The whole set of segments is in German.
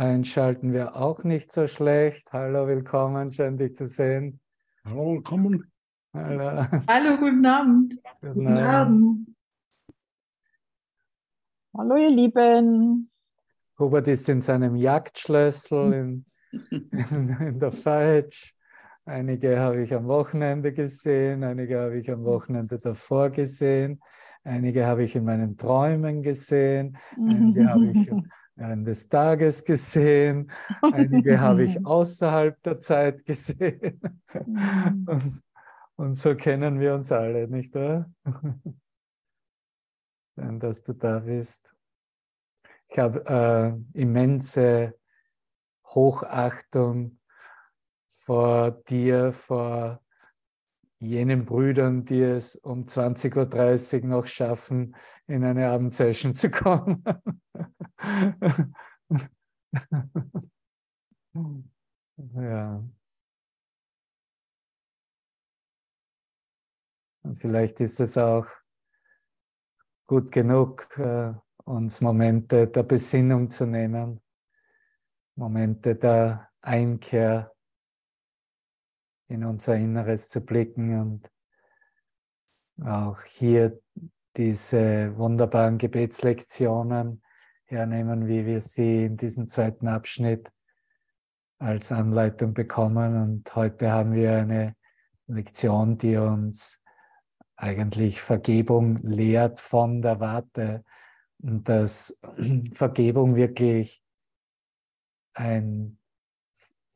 einschalten wäre auch nicht so schlecht. Hallo, willkommen, schön dich zu sehen. Hallo, willkommen. Hallo. Hallo, guten Abend. Guten, guten Abend. Abend. Hallo, ihr Lieben. Hubert ist in seinem Jagdschlössel in, in, in der Feitsch. Einige habe ich am Wochenende gesehen, einige habe ich am Wochenende davor gesehen, einige habe ich in meinen Träumen gesehen, einige habe ich während des Tages gesehen, einige habe ich außerhalb der Zeit gesehen. Mhm. Und, und so kennen wir uns alle, nicht wahr? Schön, dass du da bist. Ich habe äh, immense Hochachtung vor dir, vor jenen Brüdern, die es um 20.30 Uhr noch schaffen, in eine Abendsession zu kommen. ja. Und vielleicht ist es auch gut genug, äh, uns Momente der Besinnung zu nehmen, Momente der Einkehr in unser Inneres zu blicken und auch hier diese wunderbaren Gebetslektionen hernehmen, wie wir sie in diesem zweiten Abschnitt als Anleitung bekommen. Und heute haben wir eine Lektion, die uns eigentlich Vergebung lehrt von der Warte und dass Vergebung wirklich ein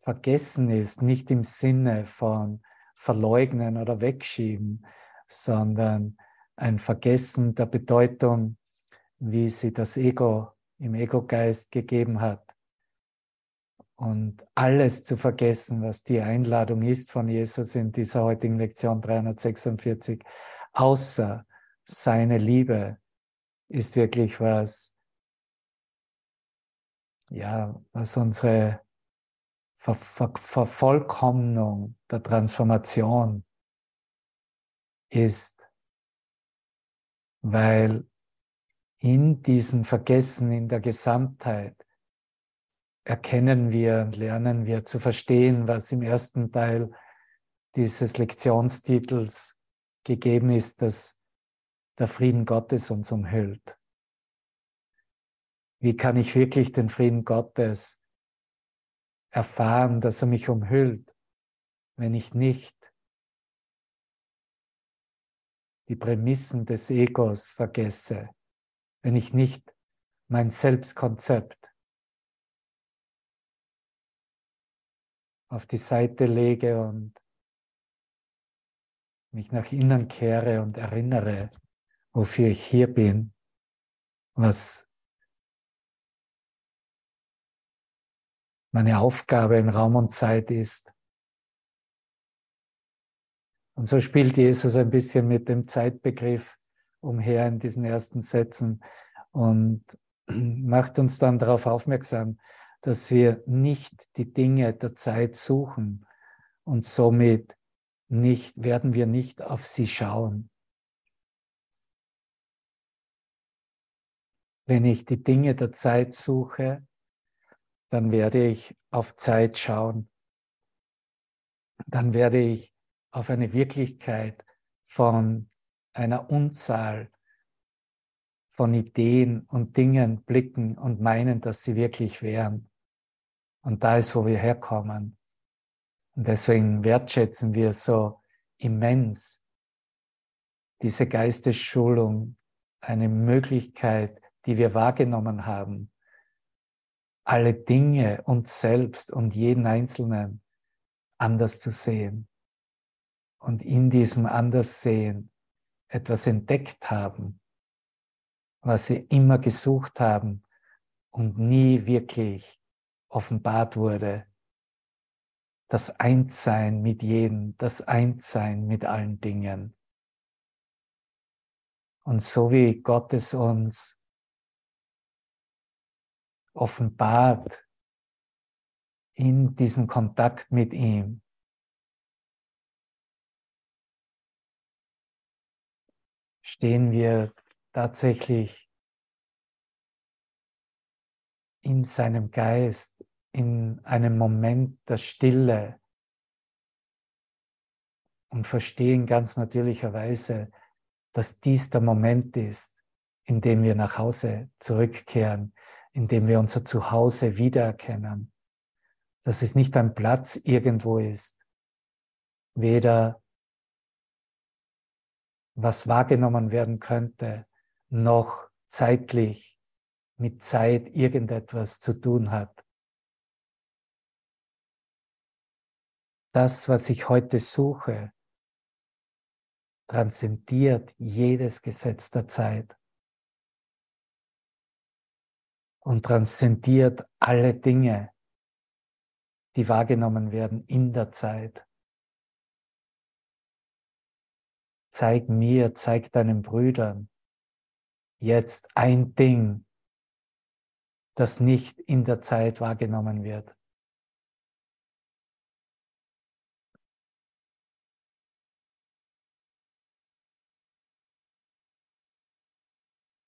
Vergessen ist, nicht im Sinne von verleugnen oder wegschieben, sondern ein Vergessen der Bedeutung, wie sie das Ego im Ego-Geist gegeben hat. Und alles zu vergessen, was die Einladung ist von Jesus in dieser heutigen Lektion 346, außer seine Liebe, ist wirklich was, ja, was unsere Ver Ver Vervollkommnung der Transformation ist, weil in diesem Vergessen in der Gesamtheit erkennen wir und lernen wir zu verstehen, was im ersten Teil dieses Lektionstitels gegeben ist, dass der Frieden Gottes uns umhüllt. Wie kann ich wirklich den Frieden Gottes erfahren, dass er mich umhüllt, wenn ich nicht die Prämissen des Egos vergesse, wenn ich nicht mein Selbstkonzept auf die Seite lege und mich nach innen kehre und erinnere, wofür ich hier bin, was meine Aufgabe in Raum und Zeit ist. Und so spielt Jesus ein bisschen mit dem Zeitbegriff umher in diesen ersten Sätzen und macht uns dann darauf aufmerksam, dass wir nicht die Dinge der Zeit suchen und somit nicht, werden wir nicht auf sie schauen. Wenn ich die Dinge der Zeit suche, dann werde ich auf Zeit schauen. Dann werde ich auf eine Wirklichkeit von einer Unzahl von Ideen und Dingen blicken und meinen, dass sie wirklich wären. Und da ist, wo wir herkommen. Und deswegen wertschätzen wir so immens diese Geistesschulung, eine Möglichkeit, die wir wahrgenommen haben, alle Dinge und selbst und jeden Einzelnen anders zu sehen und in diesem Anderssehen etwas entdeckt haben, was wir immer gesucht haben und nie wirklich offenbart wurde. Das Einssein mit jedem, das Einssein mit allen Dingen. Und so wie Gott es uns offenbart in diesem Kontakt mit ihm. Stehen wir tatsächlich in seinem Geist, in einem Moment der Stille und verstehen ganz natürlicherweise, dass dies der Moment ist, in dem wir nach Hause zurückkehren, in dem wir unser Zuhause wiedererkennen, dass es nicht ein Platz irgendwo ist, weder was wahrgenommen werden könnte, noch zeitlich mit Zeit irgendetwas zu tun hat. Das, was ich heute suche, transzendiert jedes Gesetz der Zeit und transzendiert alle Dinge, die wahrgenommen werden in der Zeit. Zeig mir, zeig deinen Brüdern jetzt ein Ding, das nicht in der Zeit wahrgenommen wird.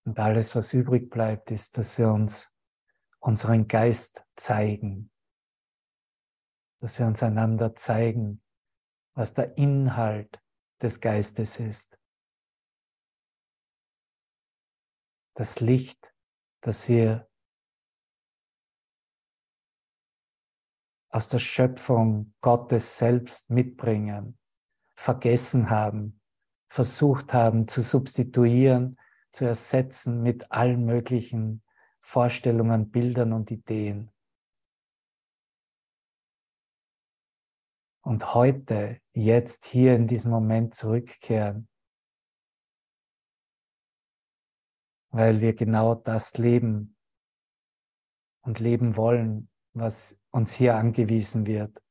Und alles, was übrig bleibt, ist, dass wir uns unseren Geist zeigen, dass wir uns einander zeigen, was der Inhalt des Geistes ist. Das Licht, das wir aus der Schöpfung Gottes selbst mitbringen, vergessen haben, versucht haben zu substituieren zu ersetzen mit allen möglichen Vorstellungen, Bildern und Ideen. Und heute, jetzt, hier in diesem Moment zurückkehren, weil wir genau das leben und leben wollen, was uns hier angewiesen wird.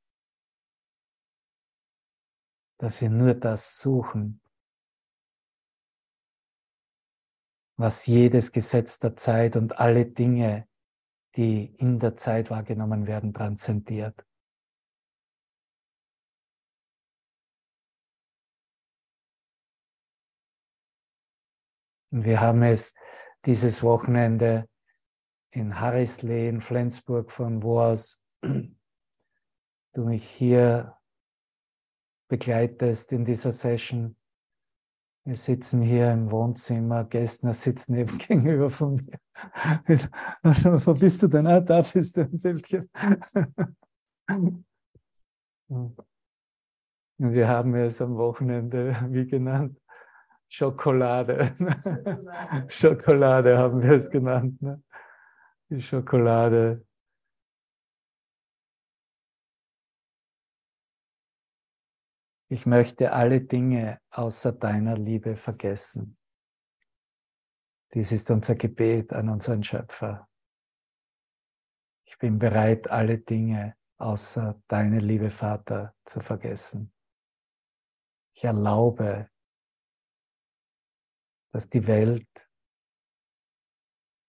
Dass wir nur das suchen, was jedes Gesetz der Zeit und alle Dinge, die in der Zeit wahrgenommen werden, transzendiert. Wir haben es dieses Wochenende in Harrisley in Flensburg, von wo aus du mich hier begleitest in dieser Session, wir sitzen hier im Wohnzimmer, Gästner sitzen eben gegenüber von mir. Also, wo bist du denn? Ah, da bist du ein Bildchen. Und wir haben es am Wochenende, wie genannt, Schokolade. Schokolade, Schokolade haben wir es genannt. Ne? Die Schokolade Ich möchte alle Dinge außer deiner Liebe vergessen. Dies ist unser Gebet an unseren Schöpfer. Ich bin bereit, alle Dinge außer deine Liebe, Vater, zu vergessen. Ich erlaube, dass die Welt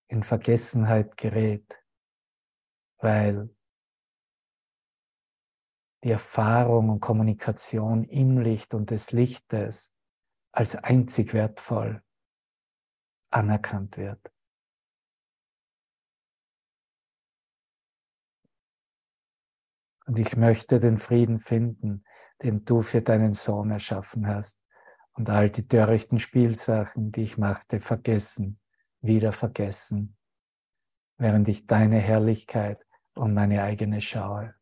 in Vergessenheit gerät, weil die Erfahrung und Kommunikation im Licht und des Lichtes als einzig wertvoll anerkannt wird. Und ich möchte den Frieden finden, den du für deinen Sohn erschaffen hast und all die törichten Spielsachen, die ich machte, vergessen, wieder vergessen, während ich deine Herrlichkeit und meine eigene schaue.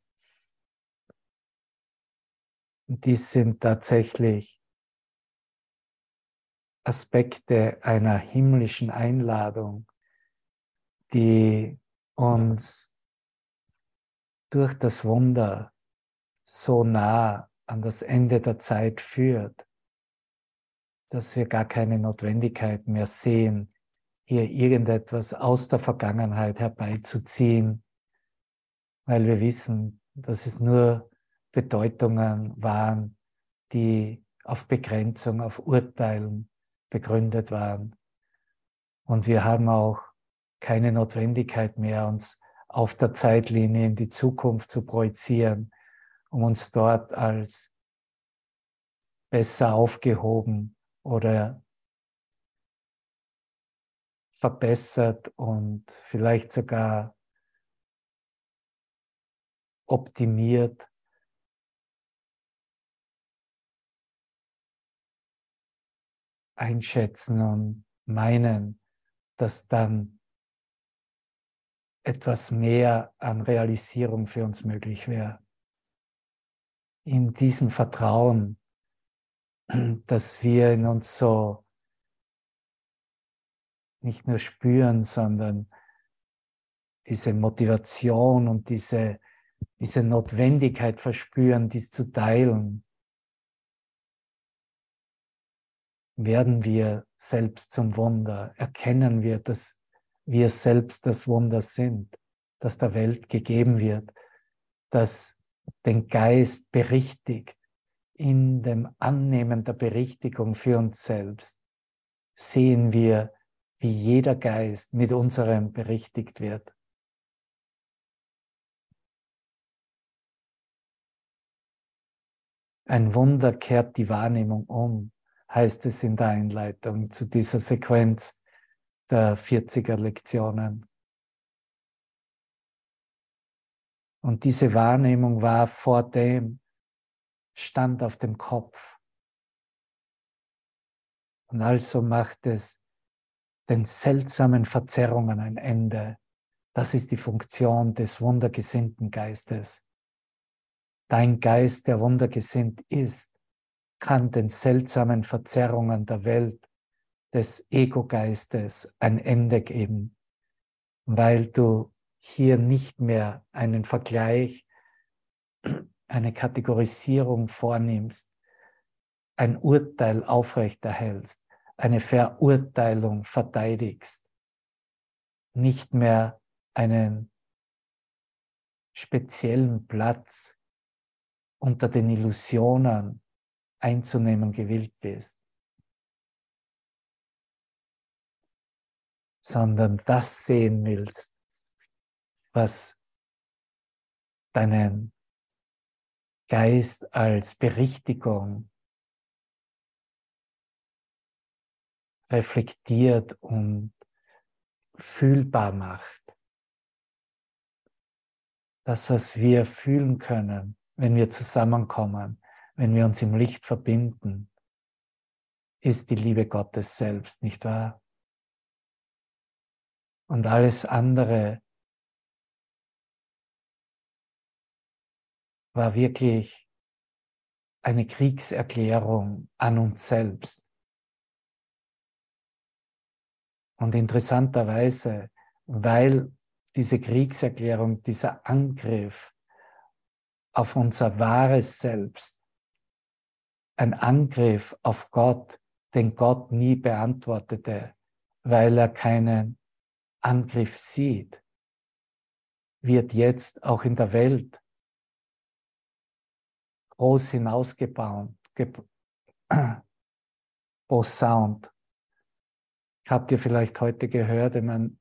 Dies sind tatsächlich Aspekte einer himmlischen Einladung, die uns durch das Wunder so nah an das Ende der Zeit führt, dass wir gar keine Notwendigkeit mehr sehen, hier irgendetwas aus der Vergangenheit herbeizuziehen, weil wir wissen, dass es nur Bedeutungen waren, die auf Begrenzung, auf Urteilen begründet waren. Und wir haben auch keine Notwendigkeit mehr, uns auf der Zeitlinie in die Zukunft zu projizieren, um uns dort als besser aufgehoben oder verbessert und vielleicht sogar optimiert einschätzen und meinen, dass dann etwas mehr an Realisierung für uns möglich wäre. In diesem Vertrauen, dass wir in uns so nicht nur spüren, sondern diese Motivation und diese, diese Notwendigkeit verspüren, dies zu teilen, werden wir selbst zum Wunder, erkennen wir, dass wir selbst das Wunder sind, das der Welt gegeben wird, das den Geist berichtigt in dem Annehmen der Berichtigung für uns selbst, sehen wir, wie jeder Geist mit unserem berichtigt wird. Ein Wunder kehrt die Wahrnehmung um, heißt es in der Einleitung zu dieser Sequenz der 40er Lektionen. Und diese Wahrnehmung war vor dem, stand auf dem Kopf. Und also macht es den seltsamen Verzerrungen ein Ende. Das ist die Funktion des wundergesinnten Geistes. Dein Geist, der wundergesinnt ist, kann den seltsamen Verzerrungen der Welt des Ego-Geistes ein Ende geben, weil du hier nicht mehr einen Vergleich, eine Kategorisierung vornimmst, ein Urteil aufrechterhältst, eine Verurteilung verteidigst, nicht mehr einen speziellen Platz unter den Illusionen einzunehmen gewillt bist. sondern das sehen willst, was deinen Geist als Berichtigung reflektiert und fühlbar macht. Das, was wir fühlen können, wenn wir zusammenkommen, wenn wir uns im Licht verbinden, ist die Liebe Gottes selbst, nicht wahr? Und alles andere war wirklich eine Kriegserklärung an uns selbst. Und interessanterweise, weil diese Kriegserklärung, dieser Angriff auf unser wahres Selbst, ein Angriff auf Gott, den Gott nie beantwortete, weil er keinen Angriff sieht, wird jetzt auch in der Welt groß hinausgebaut, posaunt. Habt ihr vielleicht heute gehört, ich, meine,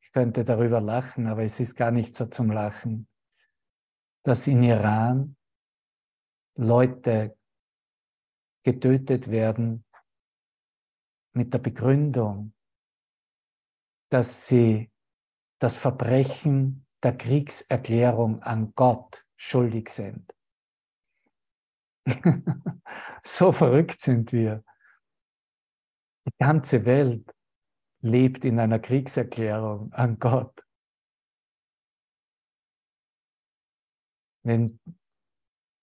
ich könnte darüber lachen, aber es ist gar nicht so zum Lachen, dass in Iran Leute getötet werden mit der Begründung, dass sie das Verbrechen der Kriegserklärung an Gott schuldig sind. so verrückt sind wir. Die ganze Welt lebt in einer Kriegserklärung an Gott. Wenn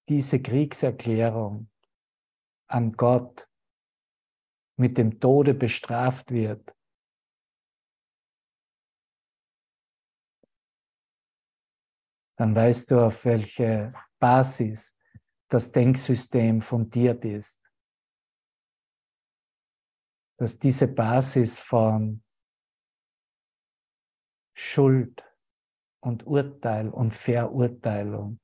diese Kriegserklärung an Gott mit dem Tode bestraft wird, dann weißt du, auf welche Basis das Denksystem fundiert ist. Dass diese Basis von Schuld und Urteil und Verurteilung,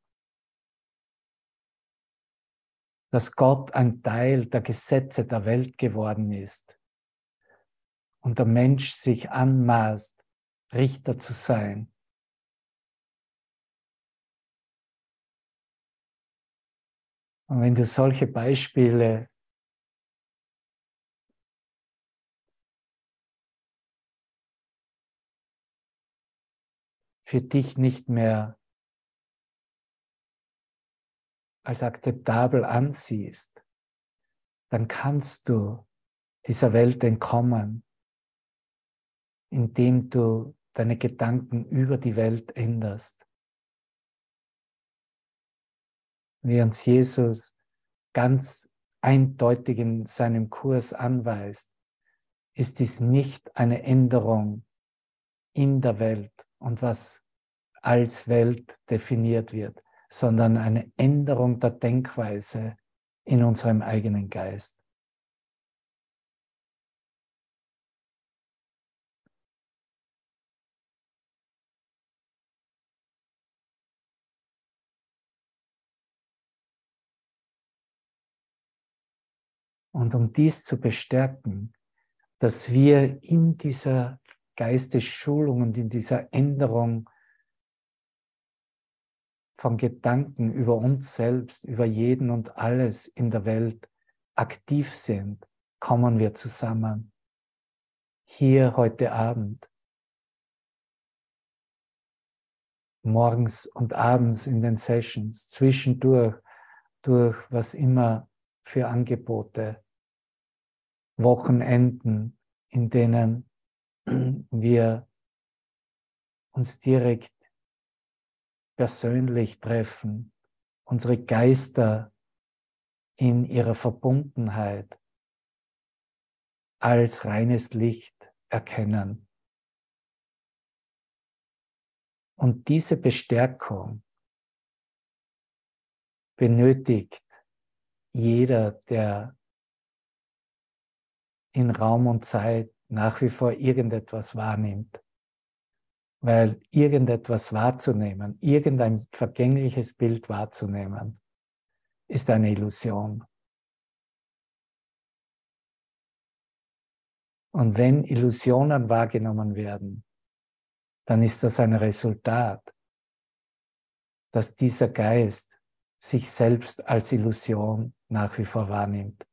dass Gott ein Teil der Gesetze der Welt geworden ist und der Mensch sich anmaßt, Richter zu sein. Und wenn du solche Beispiele für dich nicht mehr als akzeptabel ansiehst, dann kannst du dieser Welt entkommen, indem du deine Gedanken über die Welt änderst. Wie uns Jesus ganz eindeutig in seinem Kurs anweist, ist dies nicht eine Änderung in der Welt und was als Welt definiert wird, sondern eine Änderung der Denkweise in unserem eigenen Geist. Und um dies zu bestärken, dass wir in dieser Geistesschulung und in dieser Änderung von Gedanken über uns selbst, über jeden und alles in der Welt aktiv sind, kommen wir zusammen. Hier heute Abend. Morgens und abends in den Sessions, zwischendurch, durch was immer für Angebote, Wochenenden, in denen wir uns direkt persönlich treffen, unsere Geister in ihrer Verbundenheit als reines Licht erkennen. Und diese Bestärkung benötigt jeder, der in Raum und Zeit nach wie vor irgendetwas wahrnimmt. Weil irgendetwas wahrzunehmen, irgendein vergängliches Bild wahrzunehmen, ist eine Illusion. Und wenn Illusionen wahrgenommen werden, dann ist das ein Resultat, dass dieser Geist sich selbst als Illusion nach wie vor wahrnimmt.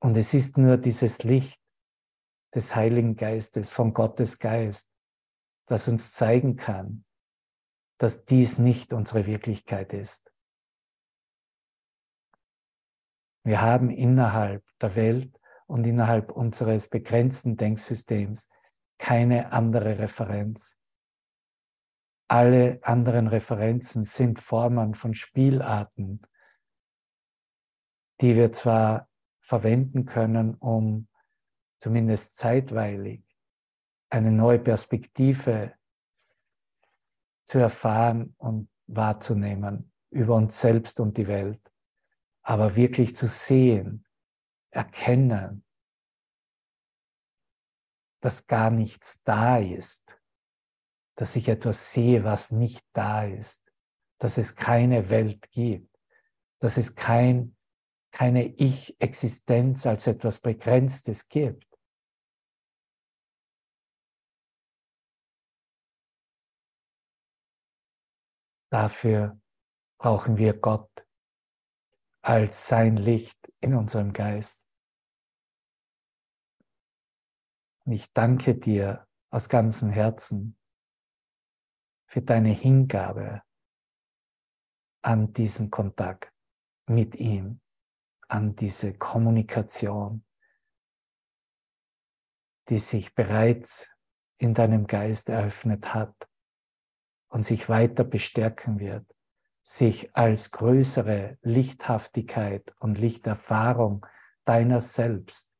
Und es ist nur dieses Licht, des Heiligen Geistes, von Gottes Geist, das uns zeigen kann, dass dies nicht unsere Wirklichkeit ist. Wir haben innerhalb der Welt und innerhalb unseres begrenzten Denksystems keine andere Referenz. Alle anderen Referenzen sind Formen von Spielarten, die wir zwar verwenden können, um zumindest zeitweilig, eine neue Perspektive zu erfahren und wahrzunehmen über uns selbst und die Welt. Aber wirklich zu sehen, erkennen, dass gar nichts da ist, dass ich etwas sehe, was nicht da ist, dass es keine Welt gibt, dass es kein, keine Ich-Existenz als etwas Begrenztes gibt, Dafür brauchen wir Gott als sein Licht in unserem Geist. Und ich danke dir aus ganzem Herzen für deine Hingabe an diesen Kontakt mit ihm, an diese Kommunikation, die sich bereits in deinem Geist eröffnet hat und sich weiter bestärken wird, sich als größere Lichthaftigkeit und Lichterfahrung deiner selbst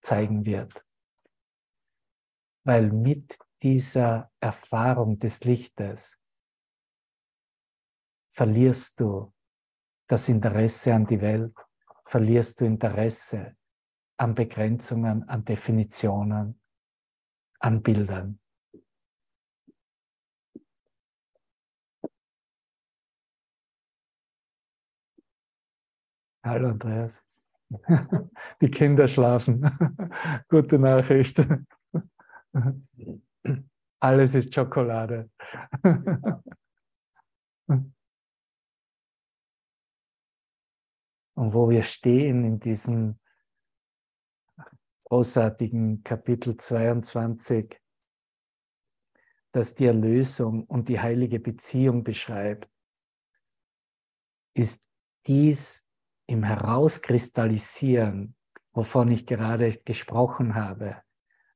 zeigen wird. Weil mit dieser Erfahrung des Lichtes verlierst du das Interesse an die Welt, verlierst du Interesse an Begrenzungen, an Definitionen, an Bildern. Hallo Andreas. Die Kinder schlafen. Gute Nachricht. Alles ist Schokolade. Und wo wir stehen in diesem großartigen Kapitel 22, das die Erlösung und die heilige Beziehung beschreibt, ist dies im Herauskristallisieren, wovon ich gerade gesprochen habe,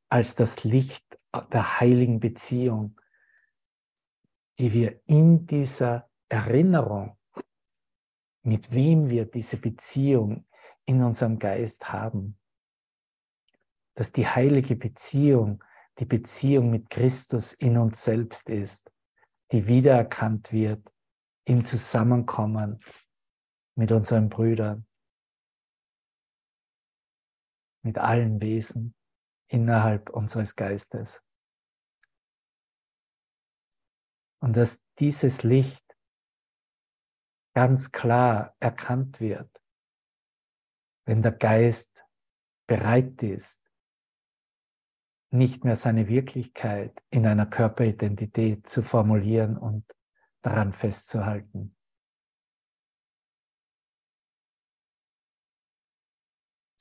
als das Licht der heiligen Beziehung, die wir in dieser Erinnerung, mit wem wir diese Beziehung in unserem Geist haben, dass die heilige Beziehung die Beziehung mit Christus in uns selbst ist, die wiedererkannt wird im Zusammenkommen mit unseren Brüdern, mit allen Wesen innerhalb unseres Geistes. Und dass dieses Licht ganz klar erkannt wird, wenn der Geist bereit ist, nicht mehr seine Wirklichkeit in einer Körperidentität zu formulieren und daran festzuhalten.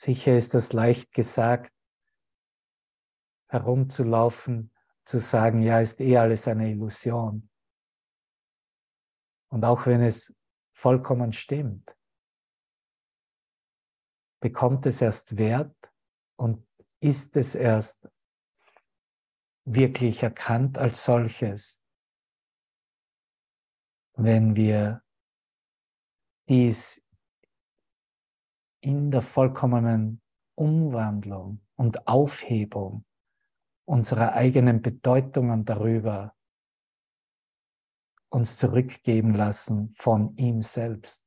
Sicher ist das leicht gesagt, herumzulaufen, zu sagen, ja, ist eh alles eine Illusion. Und auch wenn es vollkommen stimmt, bekommt es erst Wert und ist es erst wirklich erkannt als solches, wenn wir dies in der vollkommenen Umwandlung und Aufhebung unserer eigenen Bedeutungen darüber uns zurückgeben lassen von ihm selbst.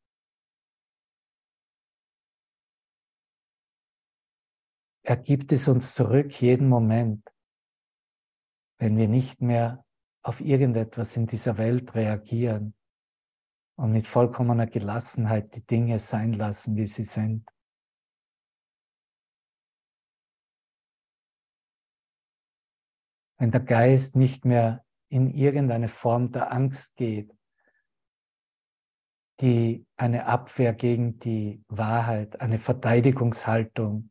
Er gibt es uns zurück jeden Moment wenn wir nicht mehr auf irgendetwas in dieser Welt reagieren und mit vollkommener Gelassenheit die Dinge sein lassen, wie sie sind. Wenn der Geist nicht mehr in irgendeine Form der Angst geht, die eine Abwehr gegen die Wahrheit, eine Verteidigungshaltung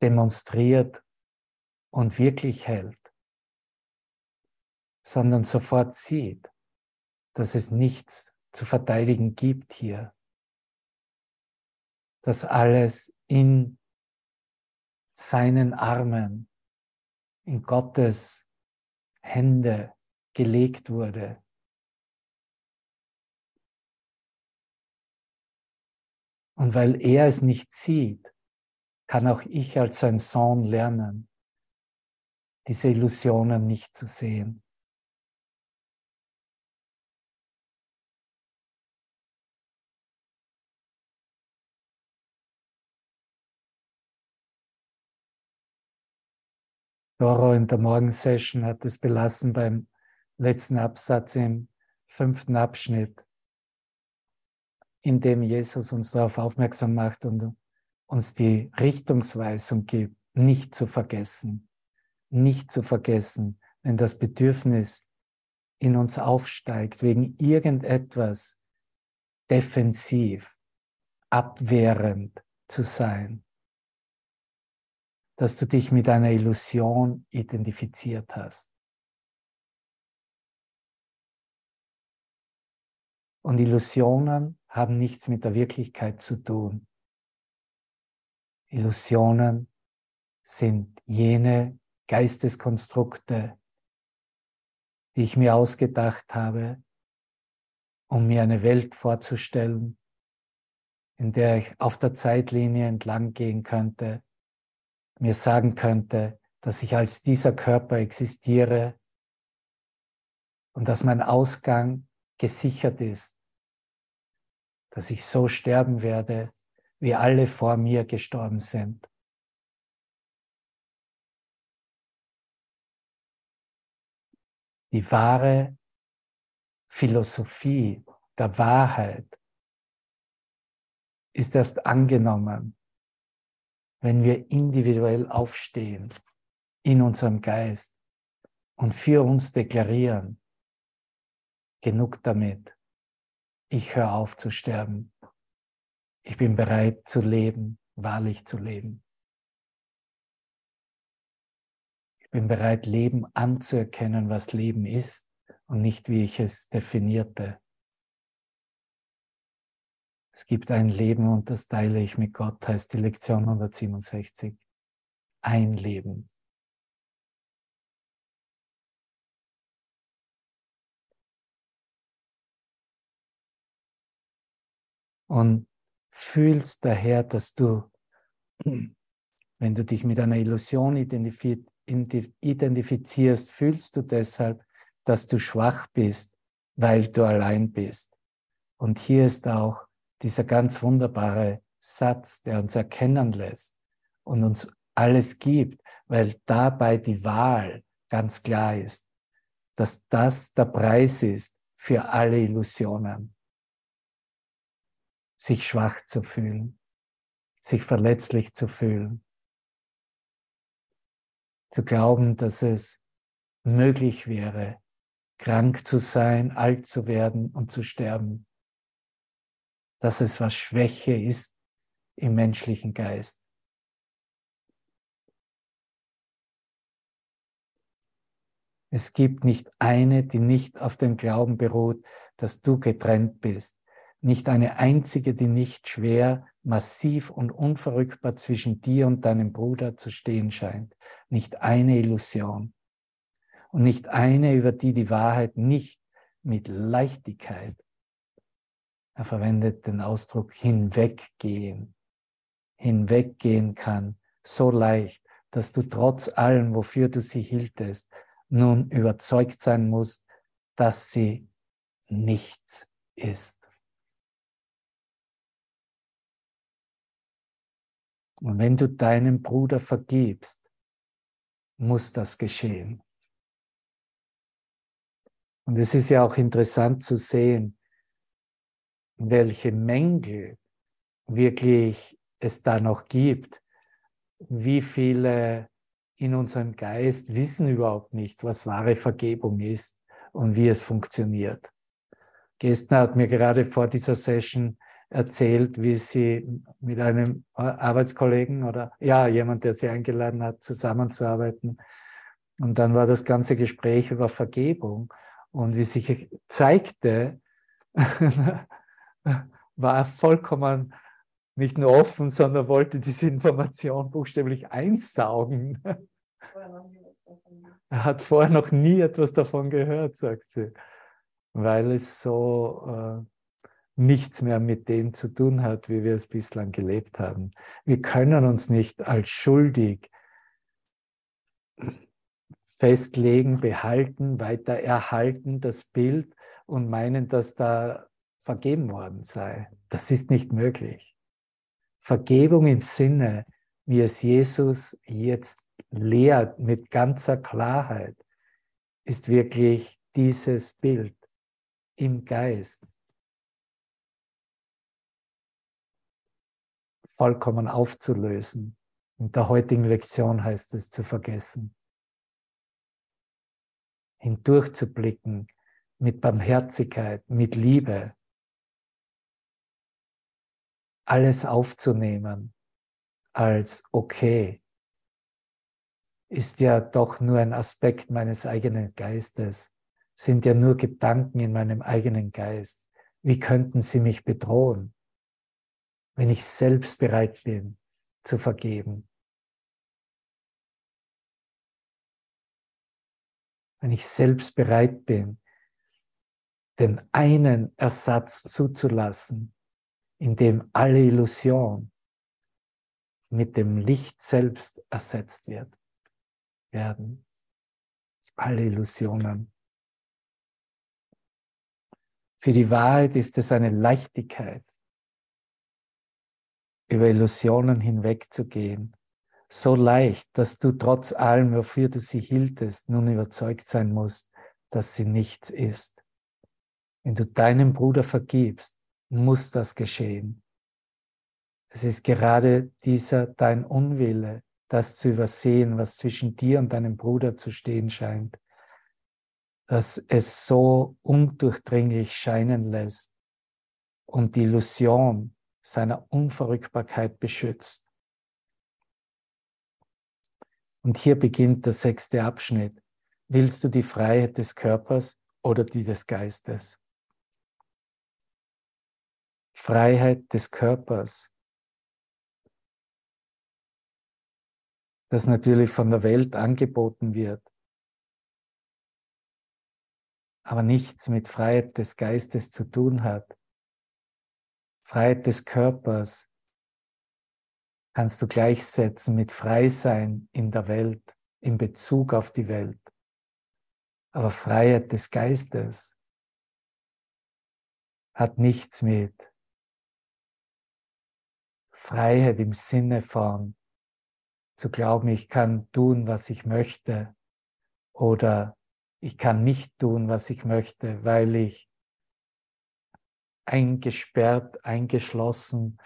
demonstriert und wirklich hält, sondern sofort sieht, dass es nichts zu verteidigen gibt hier, dass alles in seinen Armen, in Gottes Hände gelegt wurde. Und weil er es nicht sieht, kann auch ich als sein Sohn lernen, diese Illusionen nicht zu sehen. Doro in der Morgensession hat es belassen beim letzten Absatz im fünften Abschnitt, in dem Jesus uns darauf aufmerksam macht und uns die Richtungsweisung gibt, nicht zu vergessen nicht zu vergessen, wenn das Bedürfnis in uns aufsteigt, wegen irgendetwas defensiv, abwehrend zu sein, dass du dich mit einer Illusion identifiziert hast. Und Illusionen haben nichts mit der Wirklichkeit zu tun. Illusionen sind jene Geisteskonstrukte, die ich mir ausgedacht habe, um mir eine Welt vorzustellen, in der ich auf der Zeitlinie entlang gehen könnte, mir sagen könnte, dass ich als dieser Körper existiere und dass mein Ausgang gesichert ist, dass ich so sterben werde, wie alle vor mir gestorben sind. die wahre Philosophie der Wahrheit ist erst angenommen, wenn wir individuell aufstehen in unserem Geist und für uns deklarieren, genug damit, ich höre auf zu sterben, ich bin bereit zu leben, wahrlich zu leben. Bin bereit, Leben anzuerkennen, was Leben ist und nicht, wie ich es definierte. Es gibt ein Leben und das teile ich mit Gott, heißt die Lektion 167. Ein Leben. Und fühlst daher, dass du, wenn du dich mit einer Illusion identifizierst, fühlst du deshalb, dass du schwach bist, weil du allein bist. Und hier ist auch dieser ganz wunderbare Satz, der uns erkennen lässt und uns alles gibt, weil dabei die Wahl ganz klar ist, dass das der Preis ist für alle Illusionen. Sich schwach zu fühlen, sich verletzlich zu fühlen, zu glauben, dass es möglich wäre, krank zu sein, alt zu werden und zu sterben. Dass es was Schwäche ist im menschlichen Geist. Es gibt nicht eine, die nicht auf dem Glauben beruht, dass du getrennt bist. Nicht eine einzige, die nicht schwer, massiv und unverrückbar zwischen dir und deinem Bruder zu stehen scheint. Nicht eine Illusion und nicht eine, über die die Wahrheit nicht mit Leichtigkeit, er verwendet den Ausdruck hinweggehen, hinweggehen kann, so leicht, dass du trotz allem, wofür du sie hieltest, nun überzeugt sein musst, dass sie nichts ist. Und wenn du deinem Bruder vergibst, muss das geschehen. Und es ist ja auch interessant zu sehen, welche Mängel wirklich es da noch gibt. Wie viele in unserem Geist wissen überhaupt nicht, was wahre Vergebung ist und wie es funktioniert. Gestern hat mir gerade vor dieser Session erzählt, wie sie mit einem Arbeitskollegen oder ja, jemand, der sie eingeladen hat, zusammenzuarbeiten. Und dann war das ganze Gespräch über Vergebung. Und wie sich zeigte, war er vollkommen nicht nur offen, sondern wollte diese Information buchstäblich einsaugen. Er hat vorher noch nie etwas davon gehört, sagt sie, weil es so äh, nichts mehr mit dem zu tun hat, wie wir es bislang gelebt haben. Wir können uns nicht als schuldig festlegen, behalten, weiter erhalten, das Bild und meinen, dass da vergeben worden sei. Das ist nicht möglich. Vergebung im Sinne, wie es Jesus jetzt lehrt mit ganzer Klarheit, ist wirklich dieses Bild im Geist vollkommen aufzulösen. In der heutigen Lektion heißt es zu vergessen hindurchzublicken mit Barmherzigkeit, mit Liebe, alles aufzunehmen als okay, ist ja doch nur ein Aspekt meines eigenen Geistes, sind ja nur Gedanken in meinem eigenen Geist. Wie könnten sie mich bedrohen, wenn ich selbst bereit bin zu vergeben? wenn ich selbst bereit bin, den einen Ersatz zuzulassen, in dem alle Illusion mit dem Licht selbst ersetzt wird, werden. Alle Illusionen. Für die Wahrheit ist es eine Leichtigkeit, über Illusionen hinwegzugehen so leicht, dass du trotz allem, wofür du sie hieltest, nun überzeugt sein musst, dass sie nichts ist. Wenn du deinem Bruder vergibst, muss das geschehen. Es ist gerade dieser dein Unwille, das zu übersehen, was zwischen dir und deinem Bruder zu stehen scheint, dass es so undurchdringlich scheinen lässt und die Illusion seiner Unverrückbarkeit beschützt. Und hier beginnt der sechste Abschnitt. Willst du die Freiheit des Körpers oder die des Geistes? Freiheit des Körpers. Das natürlich von der Welt angeboten wird, aber nichts mit Freiheit des Geistes zu tun hat. Freiheit des Körpers kannst du gleichsetzen mit Freisein in der Welt, in Bezug auf die Welt. Aber Freiheit des Geistes hat nichts mit Freiheit im Sinne von zu glauben, ich kann tun, was ich möchte oder ich kann nicht tun, was ich möchte, weil ich eingesperrt, eingeschlossen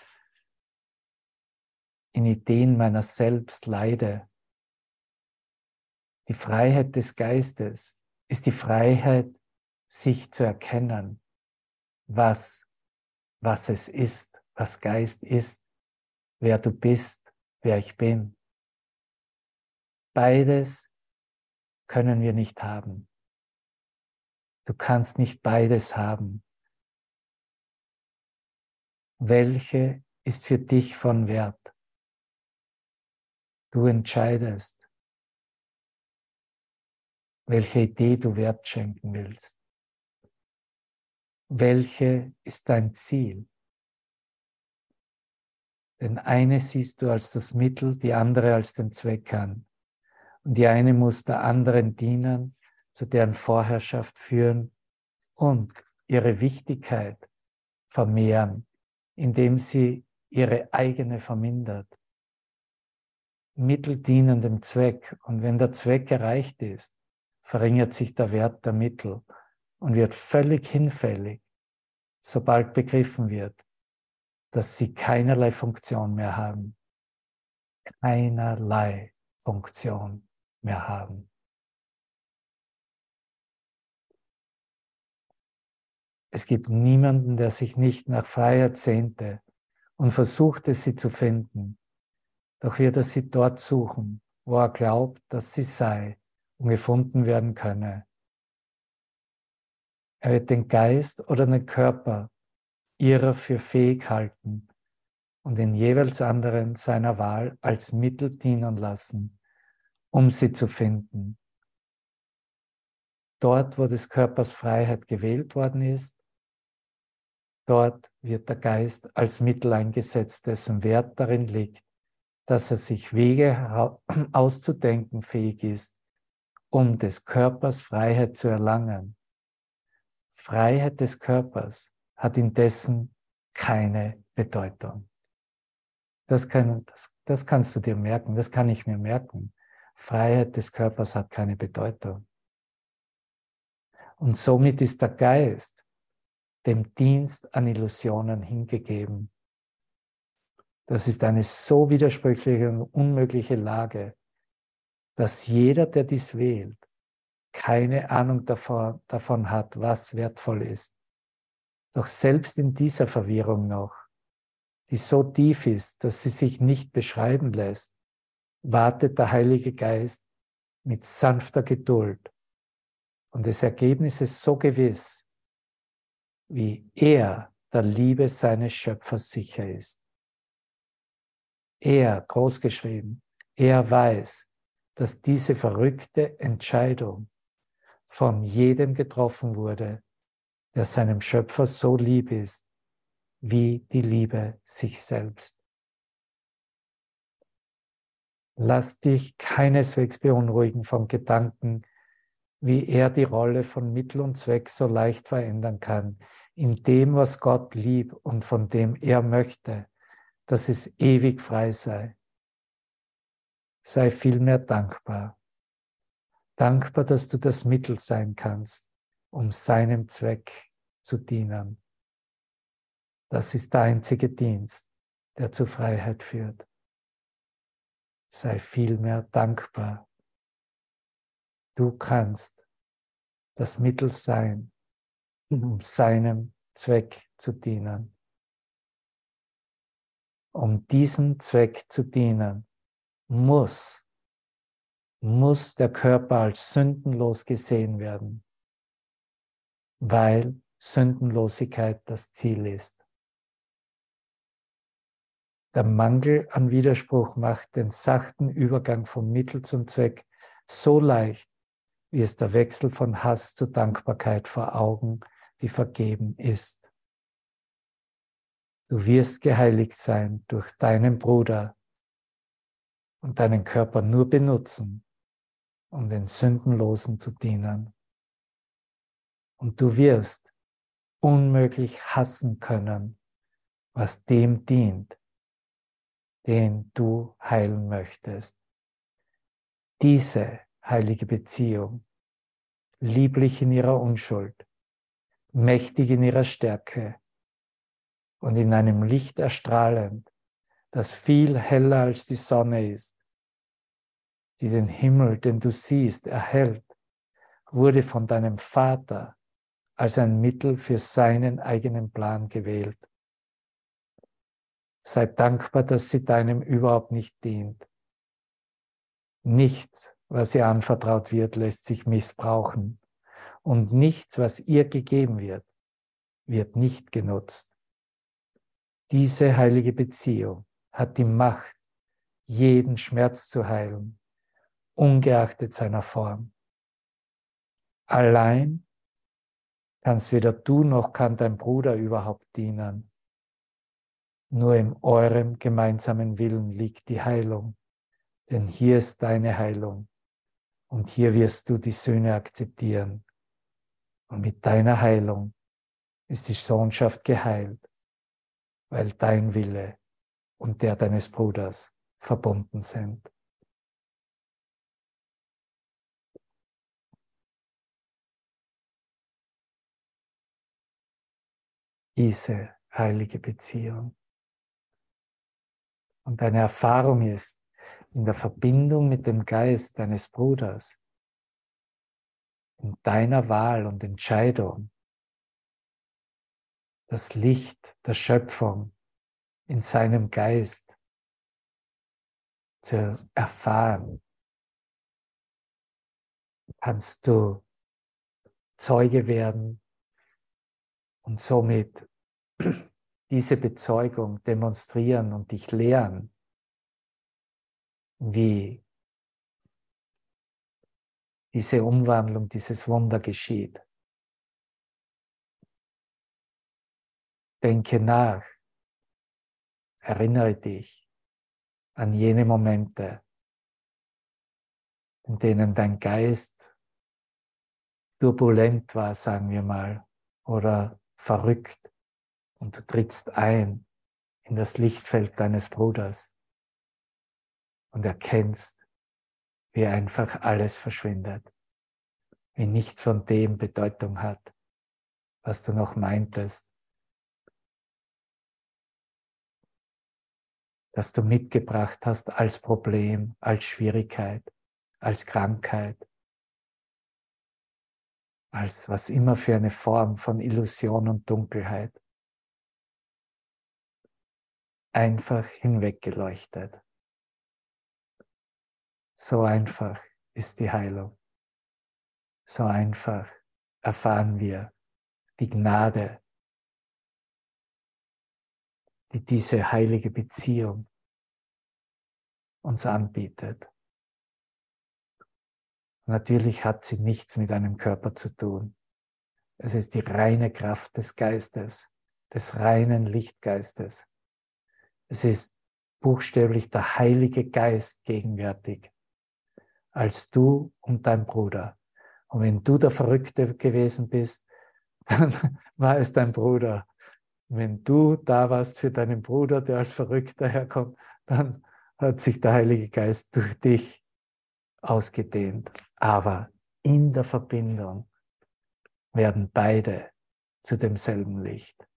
in Ideen meiner selbst leide. Die Freiheit des Geistes ist die Freiheit, sich zu erkennen, was, was es ist, was Geist ist, wer du bist, wer ich bin. Beides können wir nicht haben. Du kannst nicht beides haben. Welche ist für dich von Wert? Du entscheidest, welche Idee du Wert schenken willst. Welche ist dein Ziel? Denn eine siehst du als das Mittel, die andere als den Zweck an. Und die eine muss der anderen dienen, zu deren Vorherrschaft führen und ihre Wichtigkeit vermehren, indem sie ihre eigene vermindert. Mittel dienen dem Zweck. Und wenn der Zweck erreicht ist, verringert sich der Wert der Mittel und wird völlig hinfällig, sobald begriffen wird, dass sie keinerlei Funktion mehr haben. Keinerlei Funktion mehr haben. Es gibt niemanden, der sich nicht nach Freiheit sehnte und versuchte, sie zu finden. Doch wird er sie dort suchen, wo er glaubt, dass sie sei und gefunden werden könne. Er wird den Geist oder den Körper ihrer für fähig halten und den jeweils anderen seiner Wahl als Mittel dienen lassen, um sie zu finden. Dort, wo des Körpers Freiheit gewählt worden ist, dort wird der Geist als Mittel eingesetzt, dessen Wert darin liegt, dass er sich Wege auszudenken fähig ist, um des Körpers Freiheit zu erlangen. Freiheit des Körpers hat indessen keine Bedeutung. Das, kann, das, das kannst du dir merken, das kann ich mir merken. Freiheit des Körpers hat keine Bedeutung. Und somit ist der Geist dem Dienst an Illusionen hingegeben. Das ist eine so widersprüchliche und unmögliche Lage, dass jeder, der dies wählt, keine Ahnung davon, davon hat, was wertvoll ist. Doch selbst in dieser Verwirrung noch, die so tief ist, dass sie sich nicht beschreiben lässt, wartet der Heilige Geist mit sanfter Geduld und das Ergebnis ist so gewiss, wie er der Liebe seines Schöpfers sicher ist. Er, großgeschrieben, er weiß, dass diese verrückte Entscheidung von jedem getroffen wurde, der seinem Schöpfer so lieb ist, wie die Liebe sich selbst. Lass dich keineswegs beunruhigen vom Gedanken, wie er die Rolle von Mittel und Zweck so leicht verändern kann, in dem, was Gott lieb und von dem er möchte, dass es ewig frei sei. Sei vielmehr dankbar. Dankbar, dass du das Mittel sein kannst, um seinem Zweck zu dienen. Das ist der einzige Dienst, der zur Freiheit führt. Sei vielmehr dankbar. Du kannst das Mittel sein, um seinem Zweck zu dienen. Um diesem Zweck zu dienen, muss muss der Körper als sündenlos gesehen werden, weil Sündenlosigkeit das Ziel ist. Der Mangel an Widerspruch macht den sachten Übergang vom Mittel zum Zweck so leicht, wie es der Wechsel von Hass zu Dankbarkeit vor Augen, die vergeben ist. Du wirst geheiligt sein durch deinen Bruder und deinen Körper nur benutzen, um den Sündenlosen zu dienen. Und du wirst unmöglich hassen können, was dem dient, den du heilen möchtest. Diese heilige Beziehung, lieblich in ihrer Unschuld, mächtig in ihrer Stärke und in einem Licht erstrahlend, das viel heller als die Sonne ist, die den Himmel, den du siehst, erhält, wurde von deinem Vater als ein Mittel für seinen eigenen Plan gewählt. Sei dankbar, dass sie deinem überhaupt nicht dient. Nichts, was ihr anvertraut wird, lässt sich missbrauchen. Und nichts, was ihr gegeben wird, wird nicht genutzt. Diese heilige Beziehung hat die Macht, jeden Schmerz zu heilen, ungeachtet seiner Form. Allein kannst weder du noch kann dein Bruder überhaupt dienen. Nur in eurem gemeinsamen Willen liegt die Heilung, denn hier ist deine Heilung und hier wirst du die Söhne akzeptieren. Und mit deiner Heilung ist die Sohnschaft geheilt, weil dein Wille und der deines Bruders verbunden sind. Diese heilige Beziehung. Und deine Erfahrung ist in der Verbindung mit dem Geist deines Bruders, in deiner Wahl und Entscheidung, das Licht der Schöpfung in seinem Geist zu erfahren, kannst du Zeuge werden und somit diese Bezeugung demonstrieren und dich lehren, wie diese Umwandlung, dieses Wunder geschieht. Denke nach, erinnere dich an jene Momente, in denen dein Geist turbulent war, sagen wir mal, oder verrückt und du trittst ein in das Lichtfeld deines Bruders und erkennst, wie einfach alles verschwindet, wie nichts von dem Bedeutung hat, was du noch meintest, dass du mitgebracht hast als Problem, als Schwierigkeit, als Krankheit, als was immer für eine Form von Illusion und Dunkelheit einfach hinweggeleuchtet. So einfach ist die Heilung. So einfach erfahren wir die Gnade, die diese heilige Beziehung uns anbietet. Natürlich hat sie nichts mit einem Körper zu tun. Es ist die reine Kraft des Geistes, des reinen Lichtgeistes, es ist buchstäblich der Heilige Geist gegenwärtig, als du und dein Bruder. Und wenn du der Verrückte gewesen bist, dann war es dein Bruder. Wenn du da warst für deinen Bruder, der als Verrückter herkommt, dann hat sich der Heilige Geist durch dich ausgedehnt. Aber in der Verbindung werden beide zu demselben Licht.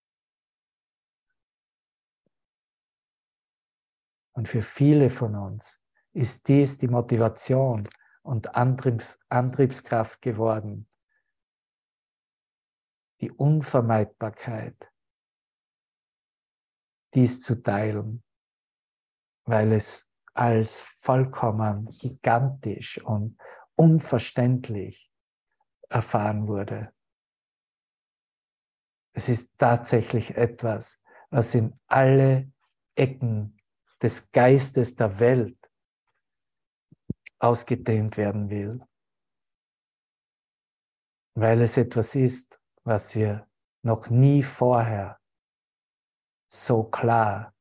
Und für viele von uns ist dies die Motivation und Antriebs Antriebskraft geworden. Die Unvermeidbarkeit, dies zu teilen, weil es als vollkommen gigantisch und unverständlich erfahren wurde. Es ist tatsächlich etwas, was in alle Ecken des Geistes der Welt ausgedehnt werden will, weil es etwas ist, was wir noch nie vorher so klar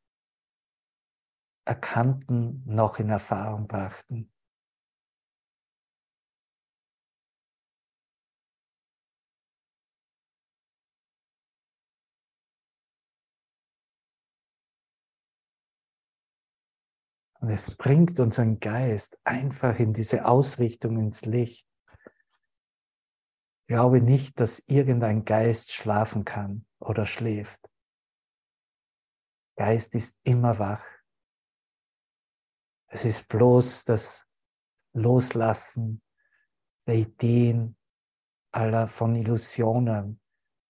erkannten, noch in Erfahrung brachten. Und es bringt unseren Geist einfach in diese Ausrichtung ins Licht. Ich glaube nicht, dass irgendein Geist schlafen kann oder schläft. Geist ist immer wach. Es ist bloß das Loslassen der Ideen aller von Illusionen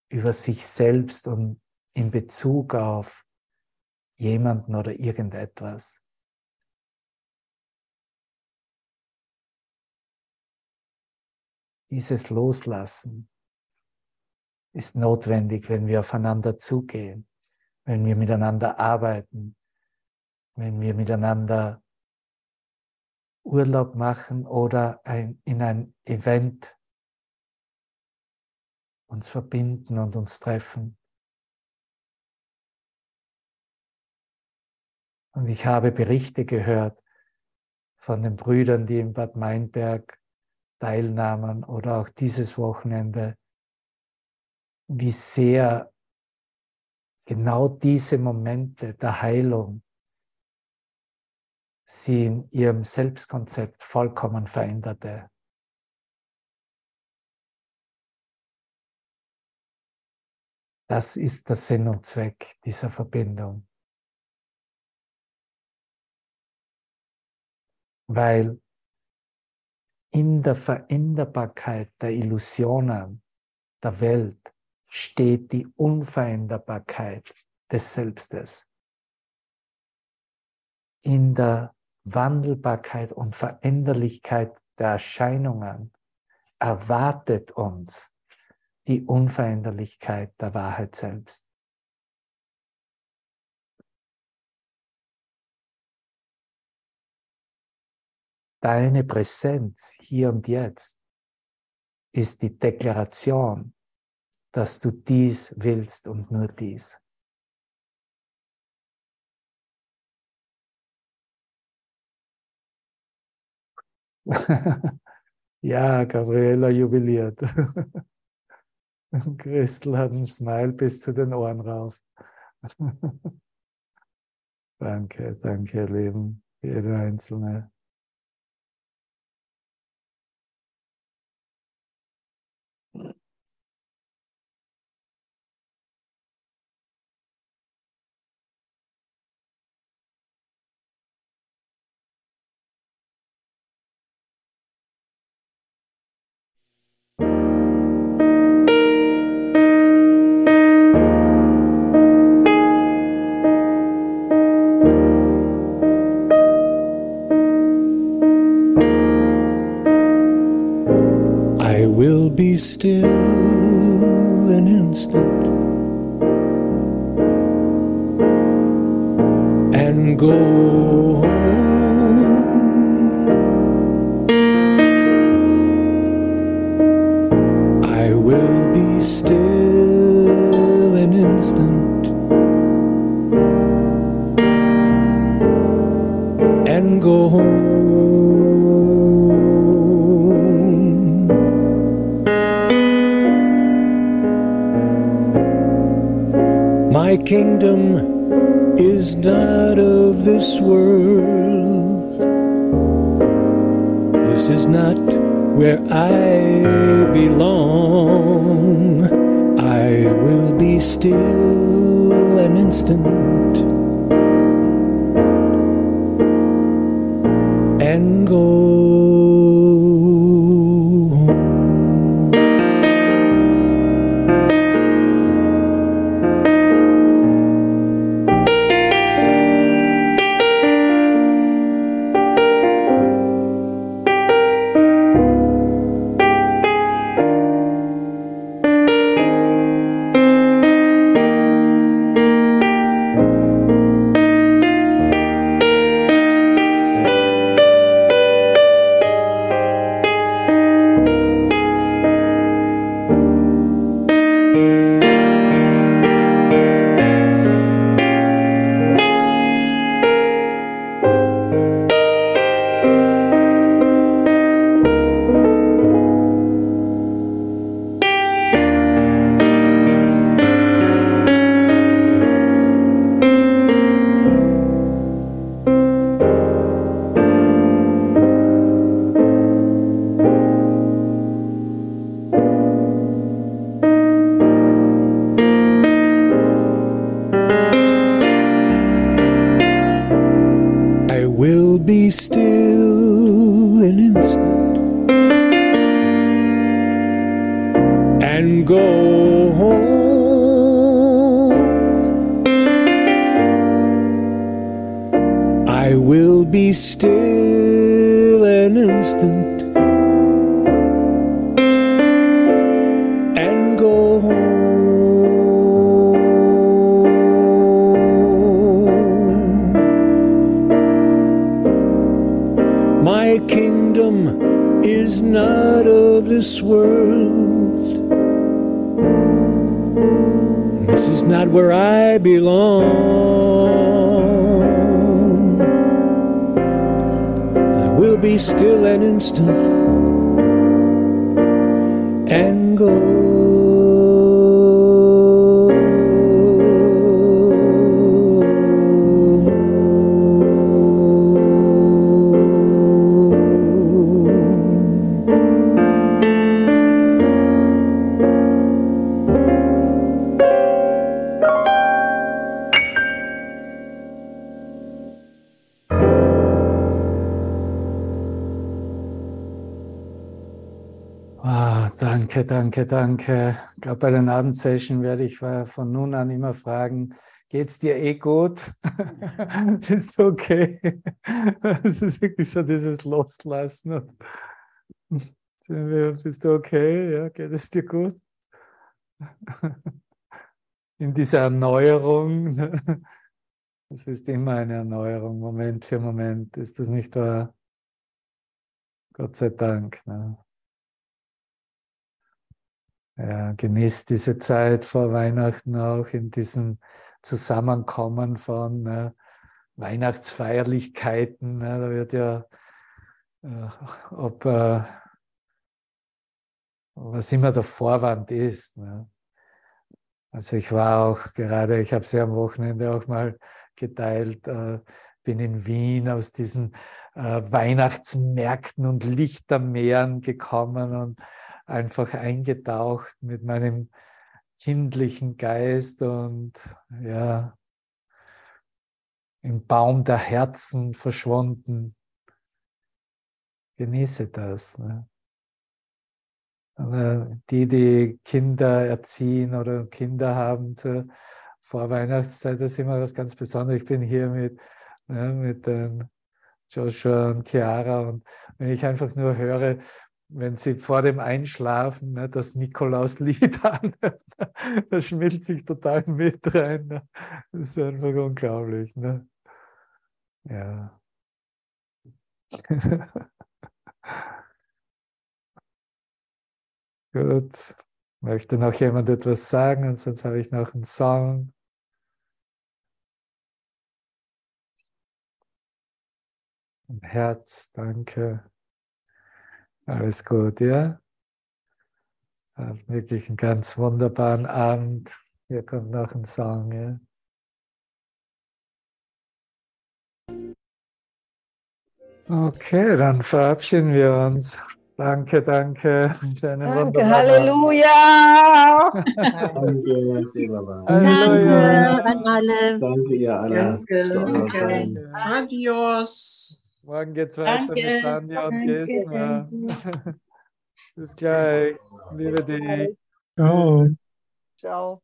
über sich selbst und in Bezug auf jemanden oder irgendetwas. Dieses Loslassen ist notwendig, wenn wir aufeinander zugehen, wenn wir miteinander arbeiten, wenn wir miteinander Urlaub machen oder ein, in ein Event uns verbinden und uns treffen. Und ich habe Berichte gehört von den Brüdern, die in Bad Meinberg teilnahmen oder auch dieses Wochenende, wie sehr genau diese Momente der Heilung sie in ihrem Selbstkonzept vollkommen veränderte. Das ist der Sinn und Zweck dieser Verbindung. Weil in der Veränderbarkeit der Illusionen der Welt steht die Unveränderbarkeit des Selbstes. In der Wandelbarkeit und Veränderlichkeit der Erscheinungen erwartet uns die Unveränderlichkeit der Wahrheit selbst. Deine Präsenz hier und jetzt ist die Deklaration, dass du dies willst und nur dies. ja, Gabriela jubiliert. Christel hat einen Smile bis zu den Ohren rauf. danke, danke, ihr Lieben, jeder Einzelne. stood and go. Danke, danke, danke. Ich glaube, bei den Abendsession werde ich von nun an immer fragen, geht's dir eh gut? Bist du okay? Das ist wirklich so dieses Loslassen. Bist du okay? Ja, geht es dir gut? In dieser Erneuerung, das ist immer eine Erneuerung, Moment für Moment, ist das nicht wahr? Gott sei Dank. Ne? Ja, genießt diese Zeit vor Weihnachten auch in diesem Zusammenkommen von äh, Weihnachtsfeierlichkeiten. Ne? Da wird ja, äh, ob äh, was immer der Vorwand ist. Ne? Also ich war auch gerade, ich habe sie am Wochenende auch mal geteilt, äh, bin in Wien aus diesen äh, Weihnachtsmärkten und Lichtermeeren gekommen und einfach eingetaucht mit meinem kindlichen Geist und ja, im Baum der Herzen verschwunden. Genieße das. Ne? Die, die Kinder erziehen oder Kinder haben zur Vorweihnachtszeit, das ist immer was ganz Besonderes. Ich bin hier mit, ne, mit den Joshua und Chiara und wenn ich einfach nur höre, wenn sie vor dem Einschlafen ne, das Nikolauslied anhört, da schmilzt sich total mit rein. Ne? Das ist einfach unglaublich. Ne? Ja. Gut. Möchte noch jemand etwas sagen? Und sonst habe ich noch einen Song. Ein Herz, danke. Alles gut, ja? Hat wirklich einen ganz wunderbaren Abend. Hier kommt noch ein Song, ja? Okay, dann verabschieden wir uns. Danke, danke. Schönen danke, Halleluja. danke, Halleluja. Danke an alle. Danke, ihr alle. Danke. danke. Adios. Morgen geht's weiter Danke. mit Tanja und Gesner. Bis gleich. Liebe dich. Ciao. Ciao.